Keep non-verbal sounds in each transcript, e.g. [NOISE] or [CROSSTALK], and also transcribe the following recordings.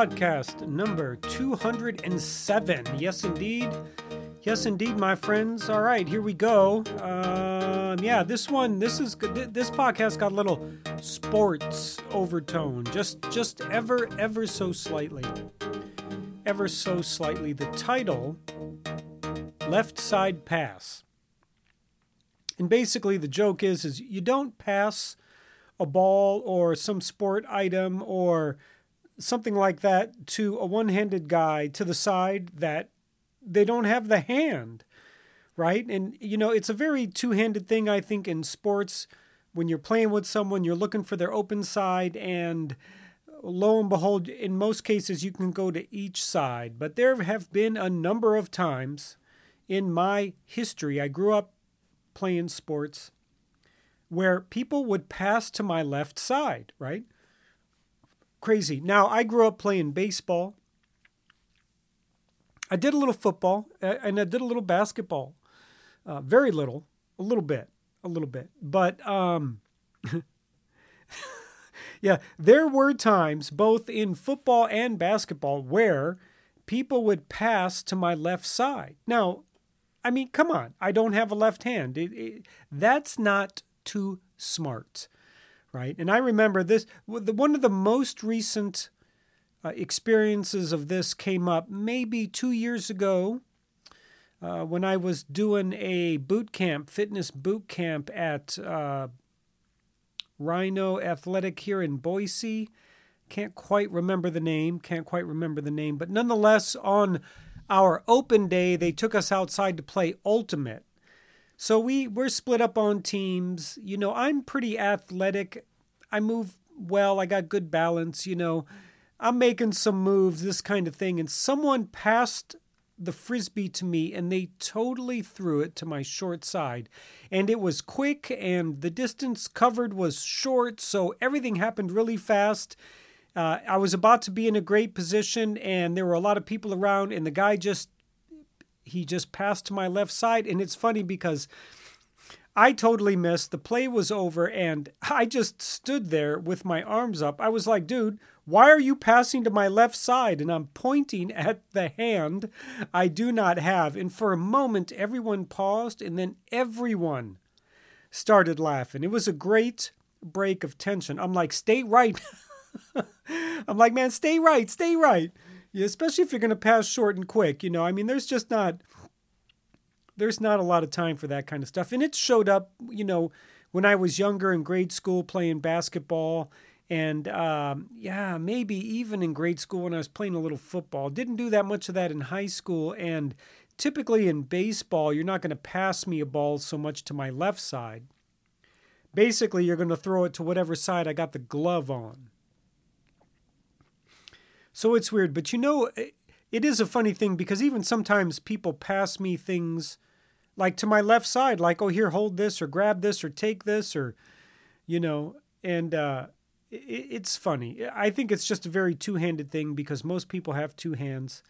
podcast number 207. Yes, indeed. Yes, indeed, my friends. All right, here we go. Um, yeah, this one, this is. This podcast got a little sports overtone, just, just ever, ever so slightly, ever so slightly. The title, "Left Side Pass," and basically the joke is, is you don't pass a ball or some sport item or something like that to a one handed guy to the side that they don't have the hand, right? And, you know, it's a very two handed thing, I think, in sports. When you're playing with someone, you're looking for their open side, and lo and behold, in most cases, you can go to each side. But there have been a number of times in my history, I grew up playing sports, where people would pass to my left side, right? Crazy. Now, I grew up playing baseball. I did a little football and I did a little basketball. Uh, very little, a little bit, a little bit. But um, [LAUGHS] yeah, there were times both in football and basketball where people would pass to my left side. Now, I mean, come on, I don't have a left hand. It, it, that's not too smart right? And I remember this, one of the most recent uh, experiences of this came up maybe two years ago uh, when I was doing a boot camp, fitness boot camp at uh, Rhino Athletic here in Boise. Can't quite remember the name, can't quite remember the name, but nonetheless, on our open day, they took us outside to play Ultimate. So we we're split up on teams. You know, I'm pretty athletic. I move well. I got good balance. You know, I'm making some moves, this kind of thing. And someone passed the frisbee to me and they totally threw it to my short side. And it was quick and the distance covered was short. So everything happened really fast. Uh, I was about to be in a great position and there were a lot of people around and the guy just he just passed to my left side. And it's funny because I totally missed. The play was over, and I just stood there with my arms up. I was like, dude, why are you passing to my left side? And I'm pointing at the hand I do not have. And for a moment, everyone paused, and then everyone started laughing. It was a great break of tension. I'm like, stay right. [LAUGHS] I'm like, man, stay right, stay right. Yeah, especially if you're going to pass short and quick. You know, I mean, there's just not there's not a lot of time for that kind of stuff. And it showed up, you know, when I was younger in grade school playing basketball. And um, yeah, maybe even in grade school when I was playing a little football. Didn't do that much of that in high school. And typically in baseball, you're not going to pass me a ball so much to my left side. Basically, you're going to throw it to whatever side I got the glove on. So it's weird, but you know, it is a funny thing because even sometimes people pass me things like to my left side, like, oh, here, hold this or grab this or take this or, you know, and uh, it, it's funny. I think it's just a very two handed thing because most people have two hands.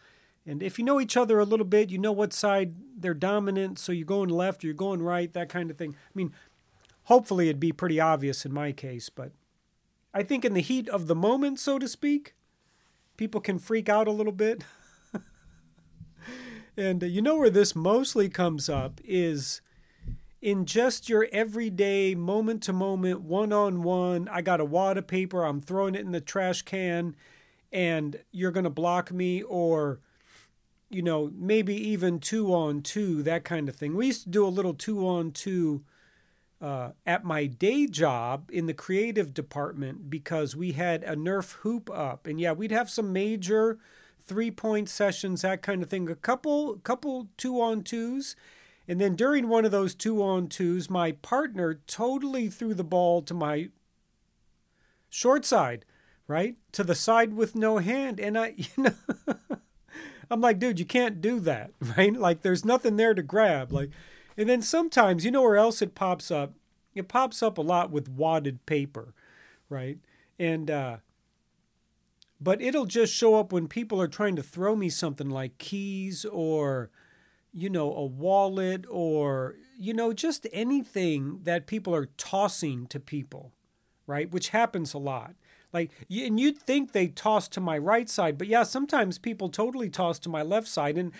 And if you know each other a little bit, you know what side they're dominant. So you're going left, or you're going right, that kind of thing. I mean, hopefully it'd be pretty obvious in my case, but I think in the heat of the moment, so to speak, people can freak out a little bit. [LAUGHS] and uh, you know where this mostly comes up is in just your everyday moment to moment, one on one. I got a wad of paper, I'm throwing it in the trash can, and you're going to block me, or, you know, maybe even two on two, that kind of thing. We used to do a little two on two uh, at my day job in the creative department because we had a Nerf hoop up. And yeah, we'd have some major three point sessions, that kind of thing. A couple, couple two on twos. And then during one of those two on twos, my partner totally threw the ball to my short side, right? To the side with no hand. And I, [LAUGHS] you know, I'm like, dude, you can't do that, [LAUGHS] right? Like, there's nothing there to grab. Like, and then sometimes, you know where else it pops up? It pops up a lot with wadded paper, right? And, uh, but it'll just show up when people are trying to throw me something like keys or, you know, a wallet or, you know, just anything that people are tossing to people, right? Which happens a lot. Like, and you'd think they toss to my right side, but yeah, sometimes people totally toss to my left side. And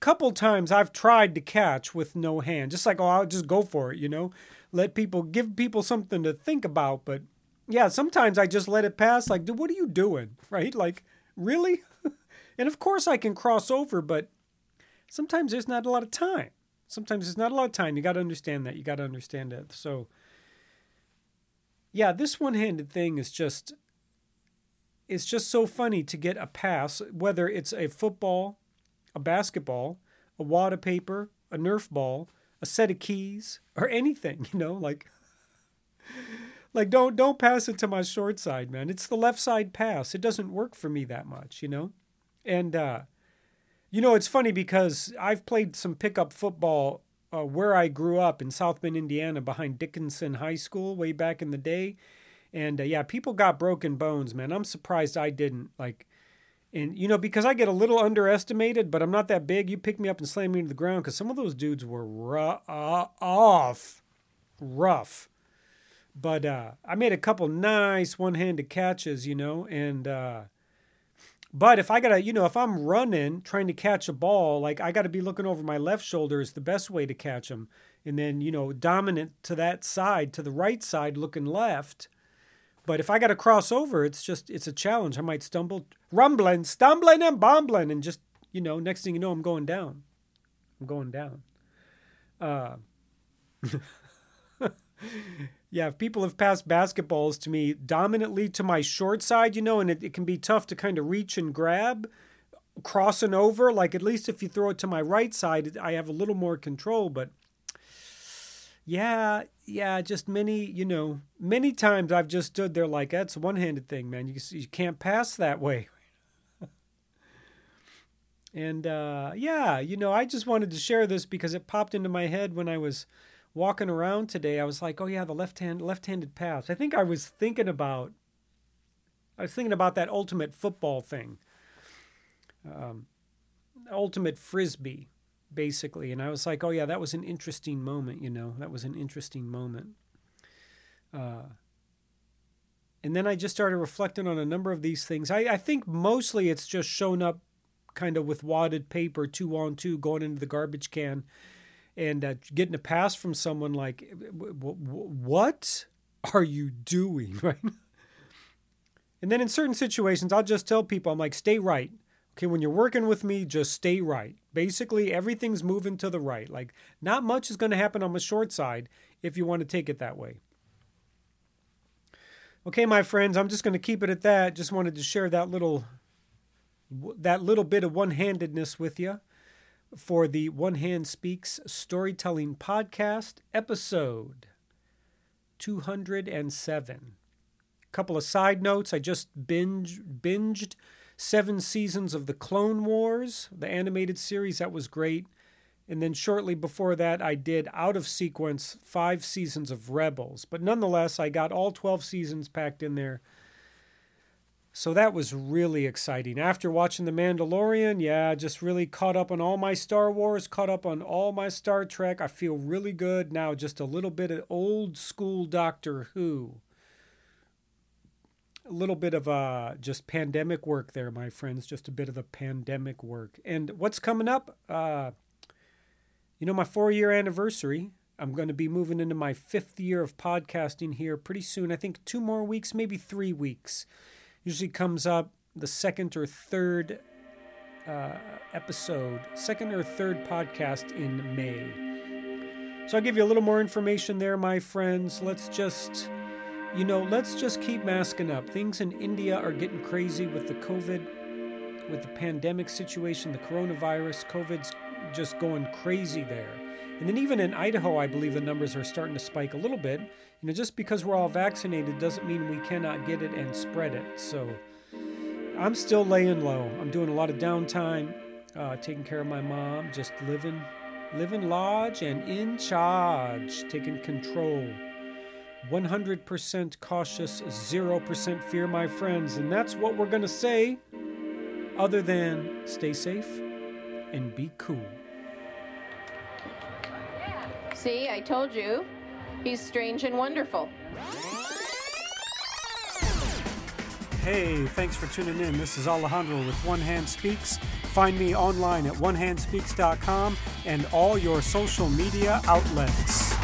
couple times I've tried to catch with no hand, just like, oh, I'll just go for it, you know? Let people, give people something to think about. But yeah, sometimes I just let it pass. Like, dude, what are you doing? [LAUGHS] Right? Like, really? [LAUGHS] and of course I can cross over, but sometimes there's not a lot of time. Sometimes there's not a lot of time. You got to understand that. You got to understand it. So, yeah, this one-handed thing is just it's just so funny to get a pass, whether it's a football, a basketball, a wad of paper, a Nerf ball, a set of keys, or anything, [LAUGHS] you know, like like don't don't pass it to my short side, man. It's the left side pass. It doesn't work for me that much, you know? And uh you know, it's funny because I've played some pickup football uh, where I grew up in South Bend, Indiana, behind Dickinson High School way back in the day. And uh, yeah, people got broken bones, man. I'm surprised I didn't. Like, and you know, because I get a little underestimated, but I'm not that big. You pick me up and slam me into the ground because some of those dudes were rough, uh, off, rough. But uh, I made a couple nice one-handed catches, you know, and uh, but if I gotta, you know, if I'm running trying to catch a ball, like I gotta be looking over my left shoulder is the best way to catch them. And then, you know, dominant to that side, to the right side, looking left. But if I gotta cross over, it's just it's a challenge. I might stumble, rumbling, stumbling and bumbling, and just, you know, next thing you know, I'm going down. I'm going down. Uh [LAUGHS] Yeah, if people have passed basketballs to me dominantly to my short side, you know, and it, it can be tough to kind of reach and grab, crossing over. Like at least if you throw it to my right side, I have a little more control. But yeah, yeah, just many, you know, many times I've just stood there like that's a one-handed thing, man. You you can't pass that way. [LAUGHS] and uh, yeah, you know, I just wanted to share this because it popped into my head when I was walking around today, I was like, oh yeah, the left hand left-handed pass. I think I was thinking about I was thinking about that ultimate football thing. Um, ultimate frisbee, basically. And I was like, oh yeah, that was an interesting moment, you know. That was an interesting moment. Uh, and then I just started reflecting on a number of these things. I, I think mostly it's just shown up kind of with wadded paper, two on two, going into the garbage can and uh, getting a pass from someone like, what are you doing? [LAUGHS] Right. And then in certain situations, I'll just tell people, I'm like, stay right. Okay, when you're working with me, just stay right. Basically, everything's moving to the right. Like, not much is going to happen on the short side if you want to take it that way. Okay, my friends, I'm just going to keep it at that. Just wanted to share that little that little bit of one-handedness with you for the One Hand Speaks Storytelling Podcast, episode 207. A couple of side notes. I just binge, binged seven seasons of the Clone Wars, the animated series. That was great. And then shortly before that, I did out of sequence five seasons of Rebels. But nonetheless, I got all 12 seasons packed in there so that was really exciting. After watching The Mandalorian, yeah, just really caught up on all my Star Wars, caught up on all my Star Trek. I feel really good now, just a little bit of old school Doctor Who. A little bit of uh, just pandemic work there, my friends, just a bit of the pandemic work. And what's coming up? Uh, you know, my four year anniversary. I'm going to be moving into my fifth year of podcasting here pretty soon. I think two more weeks, maybe three weeks usually comes up the second or third uh, episode, second or third podcast in May. So I'll give you a little more information there, my friends. Let's just, you know, let's just keep masking up. Things in India are getting crazy with the COVID, with the pandemic situation, the coronavirus. COVID's just going crazy there. And then even in Idaho, I believe the numbers are starting to spike a little bit. You know, just because we're all vaccinated doesn't mean we cannot get it and spread it. So I'm still laying low. I'm doing a lot of downtime, uh, taking care of my mom, just living, living large and in charge, taking control. 100% cautious, 0% fear, my friends. And that's what we're going to say, other than stay safe and be cool. See, I told you. He's strange and wonderful. Hey, thanks for tuning in. This is Alejandro with One Hand Speaks. Find me online at onehandspeaks.com and all your social media outlets.